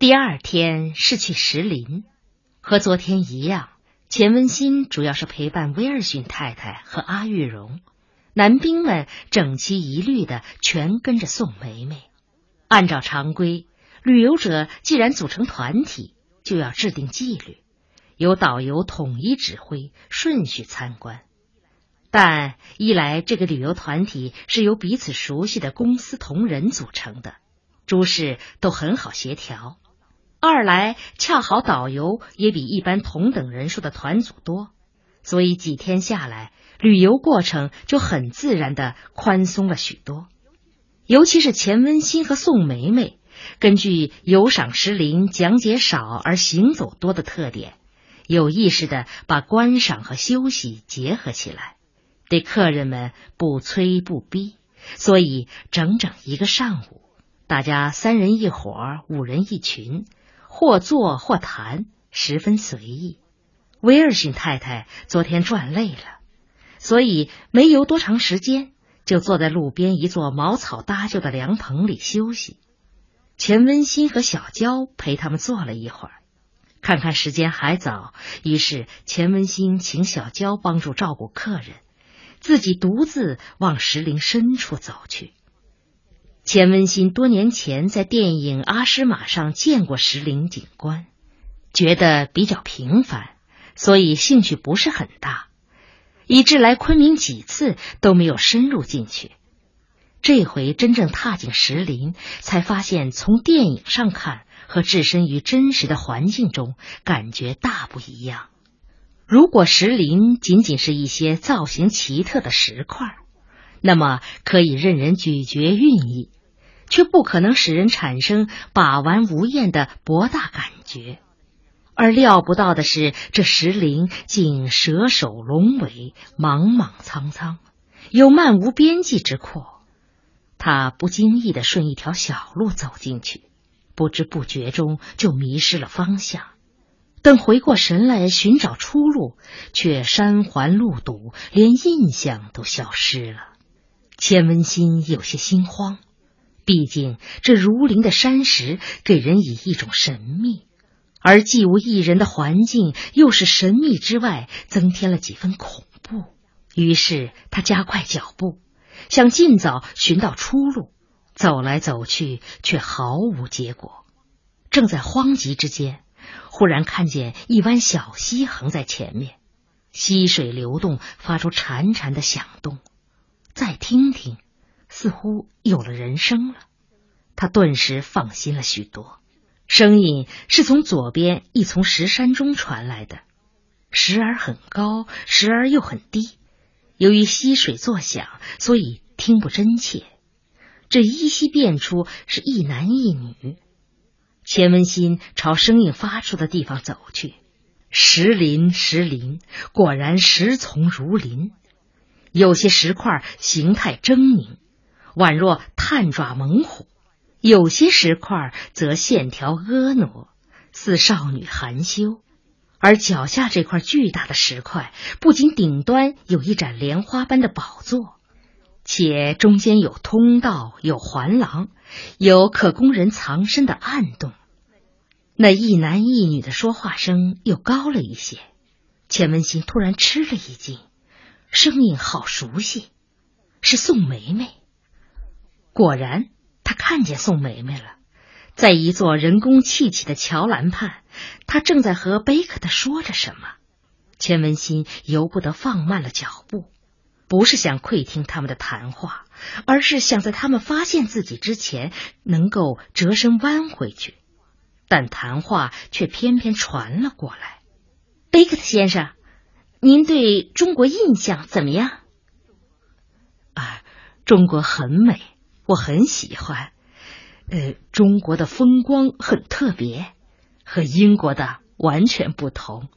第二天是去石林，和昨天一样，钱文新主要是陪伴威尔逊太太和阿玉荣，男兵们整齐一律的全跟着宋梅梅。按照常规，旅游者既然组成团体，就要制定纪律，由导游统一指挥，顺序参观。但一来，这个旅游团体是由彼此熟悉的公司同仁组成的，诸事都很好协调。二来，恰好导游也比一般同等人数的团组多，所以几天下来，旅游过程就很自然的宽松了许多。尤其是钱温馨和宋梅梅，根据游赏石林、讲解少而行走多的特点，有意识的把观赏和休息结合起来，对客人们不催不逼，所以整整一个上午，大家三人一伙，五人一群。或坐或谈，十分随意。威尔逊太太昨天转累了，所以没游多长时间，就坐在路边一座茅草搭就的凉棚里休息。钱温馨和小娇陪他们坐了一会儿，看看时间还早，于是钱温馨请小娇帮助照顾客人，自己独自往石林深处走去。钱文新多年前在电影《阿诗玛》上见过石林景观，觉得比较平凡，所以兴趣不是很大，以致来昆明几次都没有深入进去。这回真正踏进石林，才发现从电影上看和置身于真实的环境中感觉大不一样。如果石林仅仅是一些造型奇特的石块，那么可以任人咀嚼韵意，却不可能使人产生把玩无厌的博大感觉。而料不到的是，这石林竟蛇首龙尾，莽莽苍苍，有漫无边际之阔。他不经意的顺一条小路走进去，不知不觉中就迷失了方向。等回过神来寻找出路，却山环路堵，连印象都消失了。钱文新有些心慌，毕竟这如林的山石给人以一种神秘，而既无一人的环境又是神秘之外增添了几分恐怖。于是他加快脚步，想尽早寻到出路。走来走去，却毫无结果。正在慌急之间，忽然看见一湾小溪横在前面，溪水流动，发出潺潺的响动。再听听，似乎有了人声了。他顿时放心了许多。声音是从左边一丛石山中传来的，时而很高，时而又很低。由于溪水作响，所以听不真切。这依稀辨出是一男一女。钱文新朝声音发出的地方走去，石林，石林，果然石丛如林。有些石块形态狰狞，宛若探爪猛虎；有些石块则线条婀娜，似少女含羞。而脚下这块巨大的石块，不仅顶端有一盏莲花般的宝座，且中间有通道、有环廊，有可供人藏身的暗洞。那一男一女的说话声又高了一些，钱文新突然吃了一惊。声音好熟悉，是宋梅梅。果然，他看见宋梅梅了，在一座人工砌起的桥栏畔，他正在和贝克特说着什么。钱文新由不得放慢了脚步，不是想窥听他们的谈话，而是想在他们发现自己之前能够折身弯回去。但谈话却偏偏传了过来，贝克特先生。您对中国印象怎么样？啊，中国很美，我很喜欢。呃，中国的风光很特别，和英国的完全不同。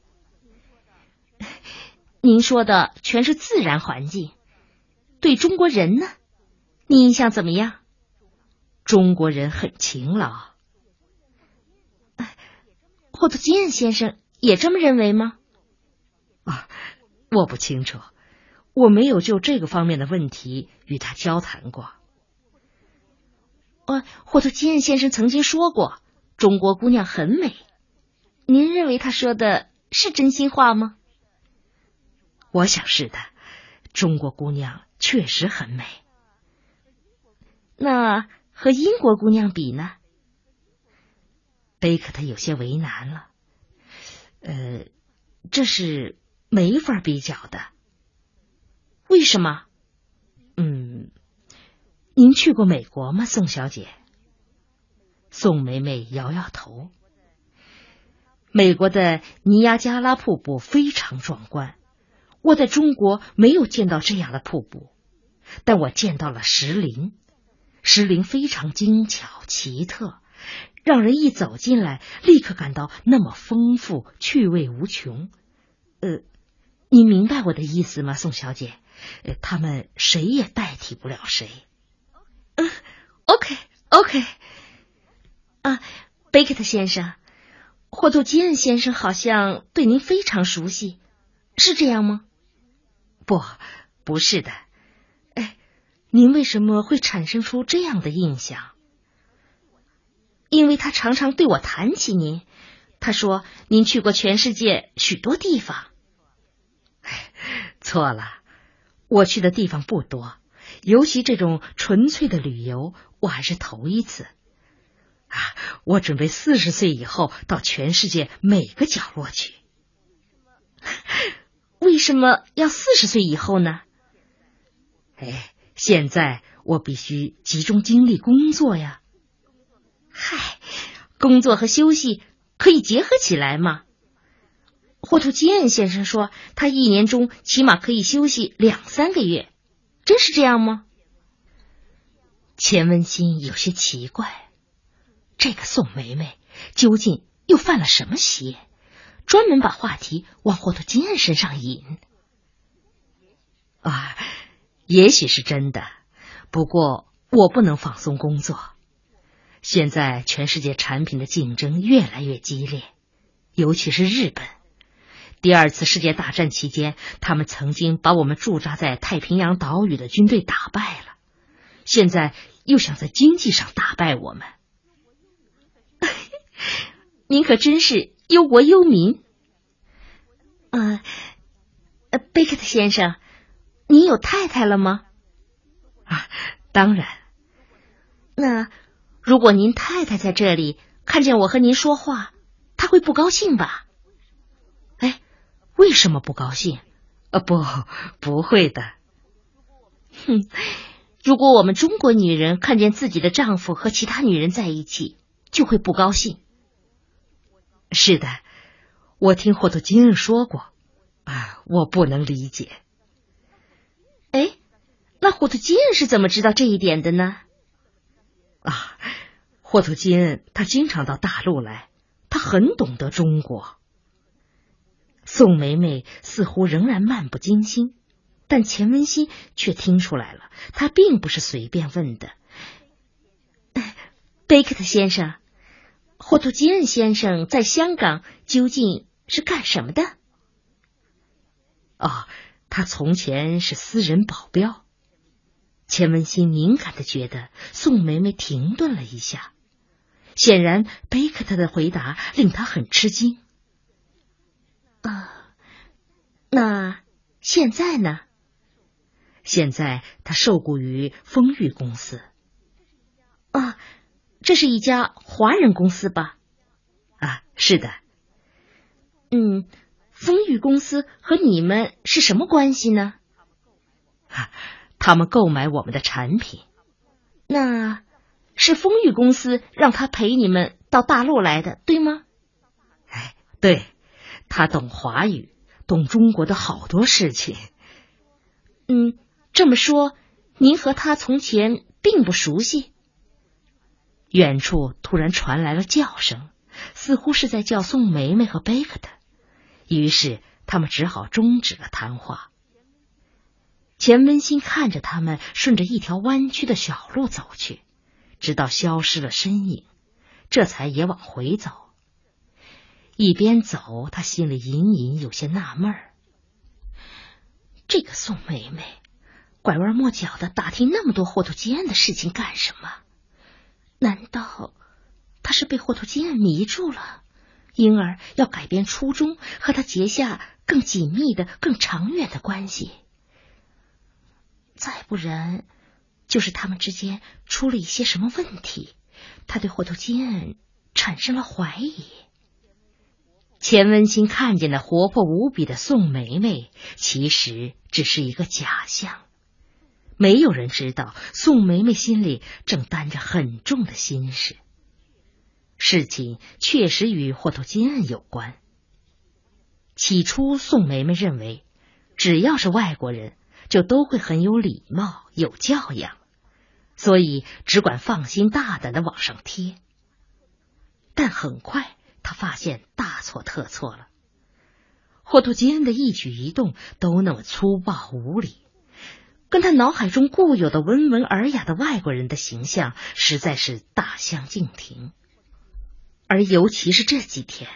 您说的全是自然环境。对中国人呢，你印象怎么样？中国人很勤劳。霍特金先生也这么认为吗？啊，我不清楚，我没有就这个方面的问题与他交谈过。呃，霍特金恩先生曾经说过，中国姑娘很美。您认为他说的是真心话吗？我想是的，中国姑娘确实很美。那和英国姑娘比呢？贝克特有些为难了。呃，这是没法比较的。为什么？您去过美国吗，宋小姐？宋梅梅摇摇头。美国的尼亚加拉瀑布非常壮观，我在中国没有见到这样的瀑布，但我见到了石林，石林非常精巧奇特，让人一走进来立刻感到那么丰富，趣味无穷。呃，你明白我的意思吗，宋小姐？呃，他们谁也代替不了谁。嗯，OK，OK。啊，贝克特先生。霍杜基恩先生好像对您非常熟悉，是这样吗？不，不是的。哎，您为什么会产生出这样的印象？因为他常常对我谈起您，他说您去过全世界许多地方。哎，错了，我去的地方不多，尤其这种纯粹的旅游，我还是头一次。啊！我准备四十岁以后到全世界每个角落去。为什么要四十岁以后呢？哎，现在我必须集中精力工作呀。嗨，工作和休息可以结合起来吗？霍图基恩先生说，他一年中起码可以休息两三个月，真是这样吗？钱文新有些奇怪。这个宋梅梅究竟又犯了什么邪？专门把话题往霍图金恩身上引？啊，也许是真的。不过我不能放松工作。现在全世界产品的竞争越来越激烈，尤其是日本。第二次世界大战期间，他们曾经把我们驻扎在太平洋岛屿的军队打败了，现在又想在经济上打败我们。您可真是忧国忧民。呃，贝克特先生，您有太太了吗？啊，当然。那如果您太太在这里看见我和您说话，她会不高兴吧？哎，为什么不高兴？呃，不，不会的。哼，如果我们中国女人看见自己的丈夫和其他女人在一起，就会不高兴。是的，我听霍图金恩说过，啊，我不能理解。哎，那霍图金恩是怎么知道这一点的呢？啊，霍图金恩他经常到大陆来，他很懂得中国。宋梅梅似乎仍然漫不经心，但钱文新却听出来了，他并不是随便问的。贝克特先生。霍图基恩先生在香港究竟是干什么的？哦，他从前是私人保镖。钱文新敏感的觉得宋梅梅停顿了一下，显然贝克特的回答令他很吃惊。啊，那现在呢？现在他受雇于丰裕公司。啊。这是一家华人公司吧？啊，是的。嗯，丰裕公司和你们是什么关系呢？啊，他们购买我们的产品。那是丰裕公司让他陪你们到大陆来的，对吗？哎，对，他懂华语，懂中国的好多事情。嗯，这么说，您和他从前并不熟悉。远处突然传来了叫声，似乎是在叫宋梅梅和贝克特。于是他们只好终止了谈话。钱文新看着他们顺着一条弯曲的小路走去，直到消失了身影，这才也往回走。一边走，他心里隐隐有些纳闷儿：这个宋梅梅拐弯抹角的打听那么多霍图金恩的事情干什么？难道他是被霍图金恩迷住了，因而要改变初衷，和他结下更紧密的、更长远的关系。再不然，就是他们之间出了一些什么问题，他对霍图金恩产生了怀疑。钱文新看见的活泼无比的宋梅梅，其实只是一个假象。没有人知道宋梅梅心里正担着很重的心事。事情确实与霍图金恩有关。起初，宋梅梅认为，只要是外国人。就都会很有礼貌、有教养，所以只管放心大胆的往上贴。但很快，他发现大错特错了。霍图金恩的一举一动都那么粗暴无礼，跟他脑海中固有的温文尔雅的外国人的形象实在是大相径庭。而尤其是这几天，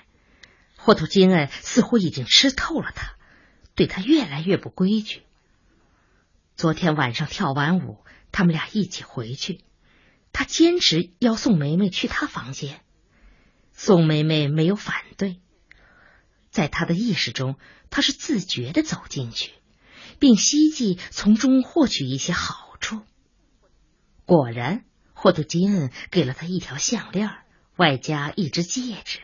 霍图金恩似乎已经吃透了他，对他越来越不规矩。昨天晚上跳完舞，他们俩一起回去。他坚持要送梅梅去他房间，宋梅梅没有反对。在她的意识中，她是自觉的走进去，并希冀从中获取一些好处。果然，霍图金给了他一条项链，外加一只戒指。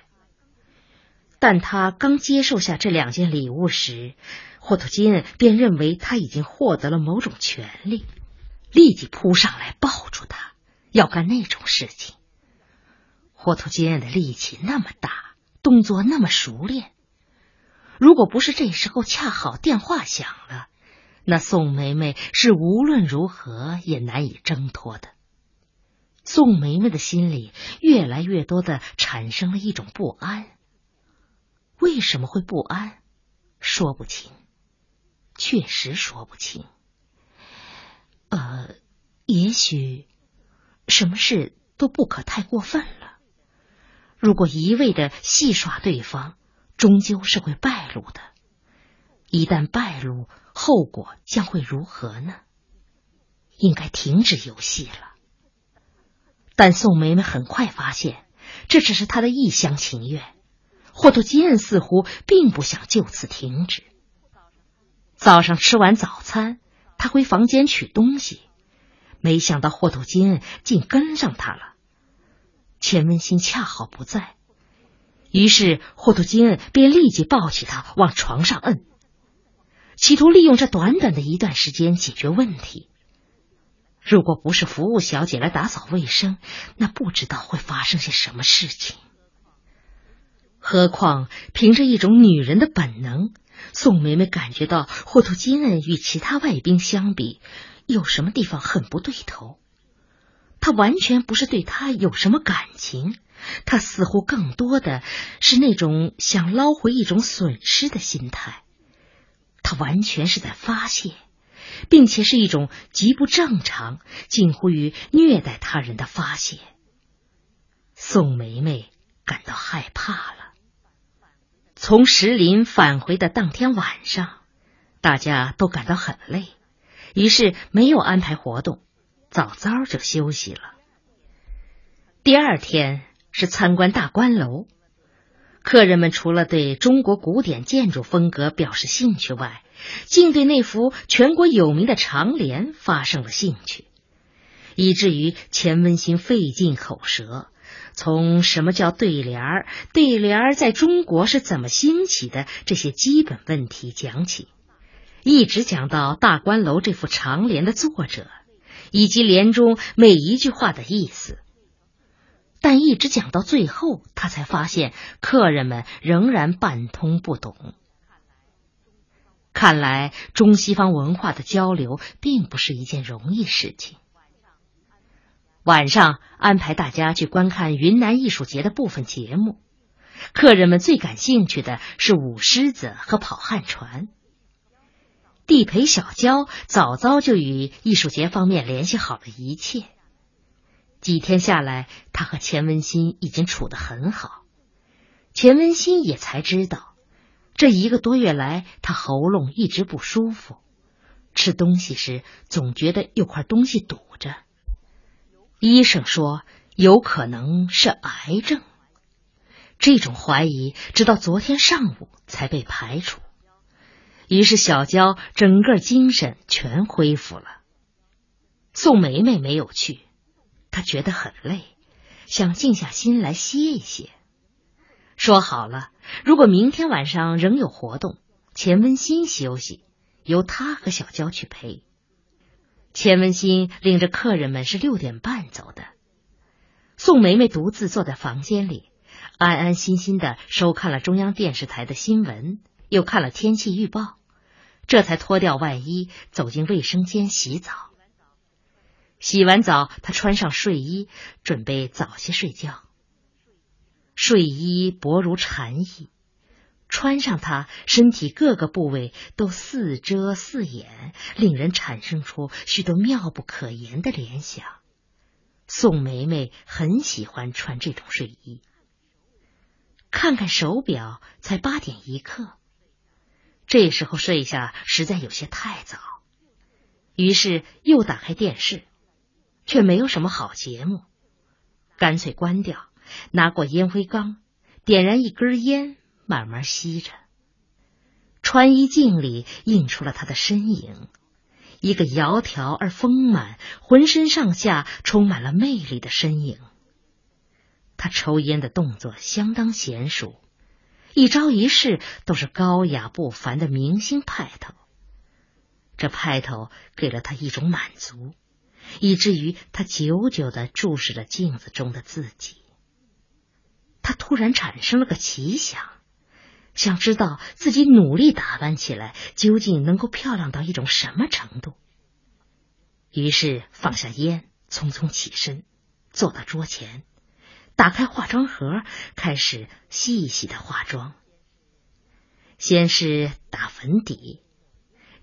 但他刚接受下这两件礼物时，霍图金便认为他已经获得了某种权利，立即扑上来抱住他，要干那种事情。霍图金的力气那么大，动作那么熟练，如果不是这时候恰好电话响了，那宋梅梅是无论如何也难以挣脱的。宋梅梅的心里越来越多的产生了一种不安。为什么会不安？说不清。确实说不清，呃，也许什么事都不可太过分了。如果一味的戏耍对方，终究是会败露的。一旦败露，后果将会如何呢？应该停止游戏了。但宋梅梅很快发现，这只是她的一厢情愿。霍图金似乎并不想就此停止。早上吃完早餐，他回房间取东西，没想到霍图金竟跟上他了。钱文新恰好不在，于是霍图金恩便立即抱起他往床上摁，企图利用这短短的一段时间解决问题。如果不是服务小姐来打扫卫生，那不知道会发生些什么事情。何况凭着一种女人的本能。宋梅梅感觉到霍图金恩与其他外宾相比，有什么地方很不对头。他完全不是对他有什么感情，他似乎更多的是那种想捞回一种损失的心态。他完全是在发泄，并且是一种极不正常、近乎于虐待他人的发泄。宋梅梅感到害怕了。从石林返回的当天晚上，大家都感到很累，于是没有安排活动，早早就休息了。第二天是参观大观楼，客人们除了对中国古典建筑风格表示兴趣外，竟对那幅全国有名的长联发生了兴趣，以至于钱文新费尽口舌。从什么叫对联儿，对联儿在中国是怎么兴起的这些基本问题讲起，一直讲到大观楼这幅长联的作者，以及联中每一句话的意思。但一直讲到最后，他才发现客人们仍然半通不懂。看来中西方文化的交流并不是一件容易事情。晚上安排大家去观看云南艺术节的部分节目，客人们最感兴趣的是舞狮子和跑旱船。地陪小娇早早就与艺术节方面联系好了一切，几天下来，他和钱文新已经处得很好。钱文新也才知道，这一个多月来，他喉咙一直不舒服，吃东西时总觉得有块东西堵着。医生说有可能是癌症。这种怀疑直到昨天上午才被排除。于是小娇整个精神全恢复了。宋梅梅没有去，她觉得很累，想静下心来歇一歇。说好了，如果明天晚上仍有活动，钱文新休息，由他和小娇去陪。钱文新领着客人们是六点半走的。宋梅梅独自坐在房间里，安安心心的收看了中央电视台的新闻，又看了天气预报，这才脱掉外衣走进卫生间洗澡。洗完澡，她穿上睡衣，准备早些睡觉。睡衣薄如蝉翼，穿上它，身体各个部位都似遮似掩，令人产生出许多妙不可言的联想。宋梅梅很喜欢穿这种睡衣。看看手表，才八点一刻，这时候睡下实在有些太早，于是又打开电视，却没有什么好节目，干脆关掉。拿过烟灰缸，点燃一根烟，慢慢吸着。穿衣镜里映出了他的身影，一个窈窕而丰满、浑身上下充满了魅力的身影。他抽烟的动作相当娴熟，一招一式都是高雅不凡的明星派头。这派头给了他一种满足，以至于他久久的注视着镜子中的自己。他突然产生了个奇想，想知道自己努力打扮起来究竟能够漂亮到一种什么程度。于是放下烟，匆匆起身，坐到桌前，打开化妆盒，开始细细的化妆。先是打粉底，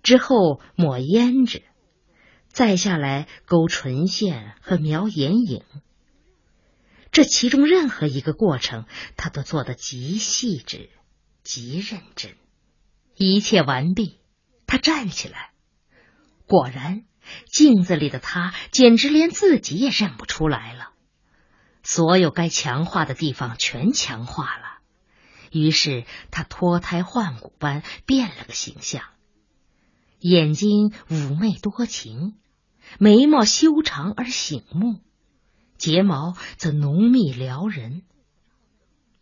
之后抹胭脂，再下来勾唇线和描眼影。这其中任何一个过程，他都做得极细致、极认真。一切完毕，他站起来，果然，镜子里的他简直连自己也认不出来了。所有该强化的地方全强化了，于是他脱胎换骨般变了个形象：眼睛妩媚多情，眉毛修长而醒目。睫毛则浓密撩人，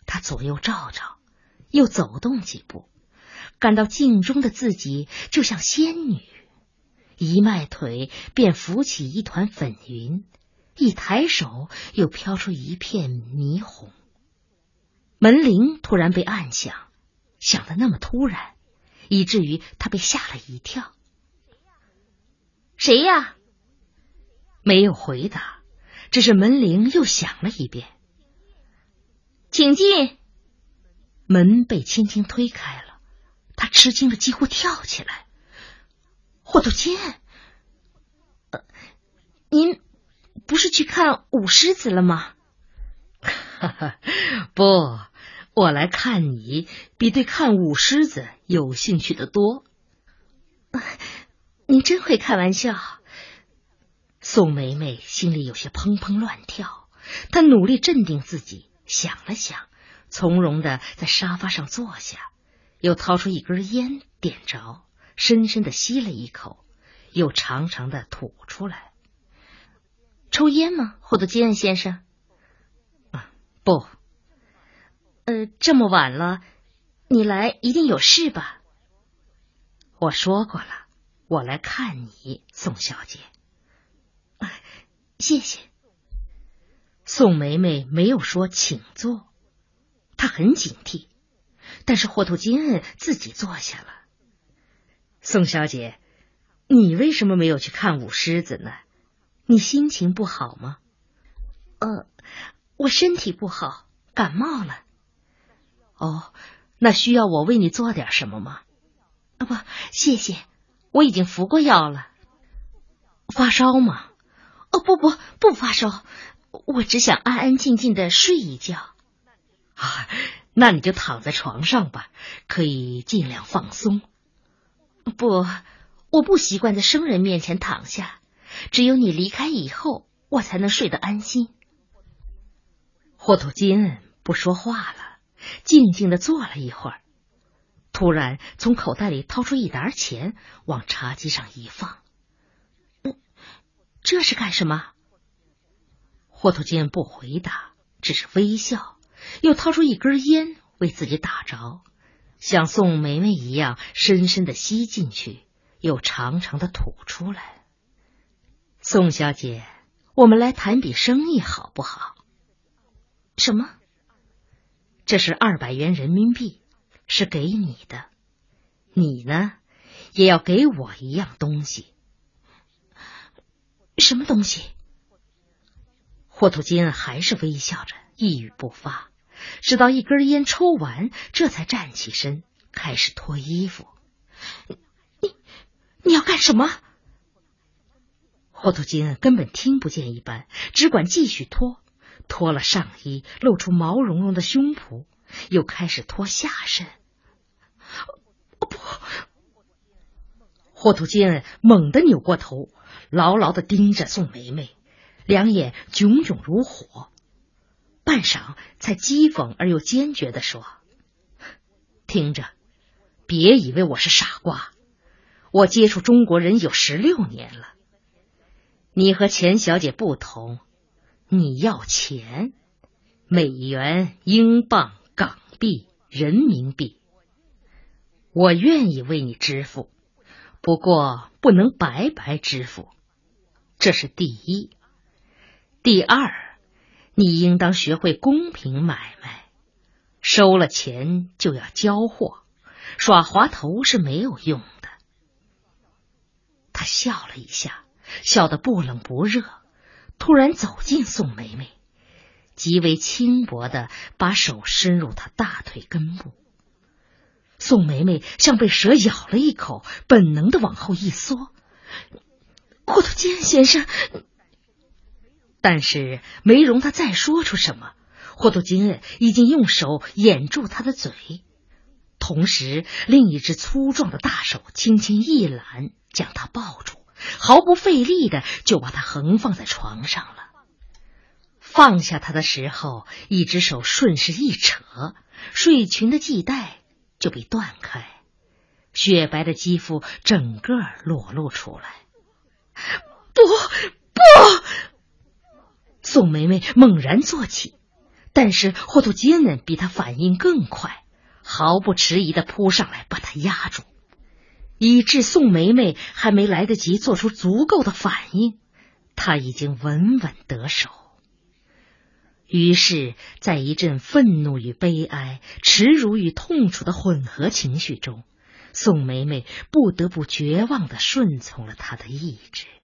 他左右照照，又走动几步，感到镜中的自己就像仙女，一迈腿便浮起一团粉云，一抬手又飘出一片霓虹。门铃突然被按响，响的那么突然，以至于他被吓了一跳。谁呀？没有回答。只是门铃又响了一遍，请进。门被轻轻推开了，他吃惊的几乎跳起来。霍土金，呃，您不是去看舞狮子了吗？哈哈，不，我来看你比对看舞狮子有兴趣的多。您真会开玩笑。宋梅梅心里有些砰砰乱跳，她努力镇定自己，想了想，从容的在沙发上坐下，又掏出一根烟，点着，深深的吸了一口，又长长的吐出来。抽烟吗，霍德基恩先生？啊，不。呃，这么晚了，你来一定有事吧？我说过了，我来看你，宋小姐。谢谢。宋梅梅没有说请坐，她很警惕，但是霍图金恩自己坐下了。宋小姐，你为什么没有去看舞狮子呢？你心情不好吗？呃，我身体不好，感冒了。哦，那需要我为你做点什么吗？啊，不，谢谢，我已经服过药了。发烧吗？哦不不不发烧，我只想安安静静的睡一觉。啊，那你就躺在床上吧，可以尽量放松。不，我不习惯在生人面前躺下，只有你离开以后，我才能睡得安心。霍土金不说话了，静静的坐了一会儿，突然从口袋里掏出一沓钱，往茶几上一放。这是干什么？霍土金不回答，只是微笑，又掏出一根烟为自己打着，像宋梅梅一样深深的吸进去，又长长的吐出来。宋小姐，我们来谈笔生意好不好？什么？这是二百元人民币，是给你的。你呢，也要给我一样东西。什么东西？霍土金还是微笑着，一语不发，直到一根烟抽完，这才站起身，开始脱衣服。你，你要干什么？霍土金根本听不见一般，只管继续脱。脱了上衣，露出毛茸茸的胸脯，又开始脱下身。不！霍土金猛地扭过头，牢牢的盯着宋梅梅，两眼炯炯如火。半晌，才讥讽而又坚决的说：“听着，别以为我是傻瓜，我接触中国人有十六年了。”你和钱小姐不同，你要钱，美元、英镑、港币、人民币，我愿意为你支付，不过不能白白支付，这是第一。第二，你应当学会公平买卖，收了钱就要交货，耍滑头是没有用的。他笑了一下。笑得不冷不热，突然走近宋梅梅，极为轻薄的把手伸入她大腿根部。宋梅梅像被蛇咬了一口，本能的往后一缩。霍土坚先生，但是没容他再说出什么，霍土金已经用手掩住他的嘴，同时另一只粗壮的大手轻轻一揽，将他抱住。毫不费力的就把他横放在床上了。放下他的时候，一只手顺势一扯，睡裙的系带就被断开，雪白的肌肤整个裸露出来。不不！宋梅梅猛然坐起，但是霍图金呢比她反应更快，毫不迟疑的扑上来把她压住。以致宋梅梅还没来得及做出足够的反应，他已经稳稳得手。于是，在一阵愤怒与悲哀、耻辱与痛楚的混合情绪中，宋梅梅不得不绝望的顺从了他的意志。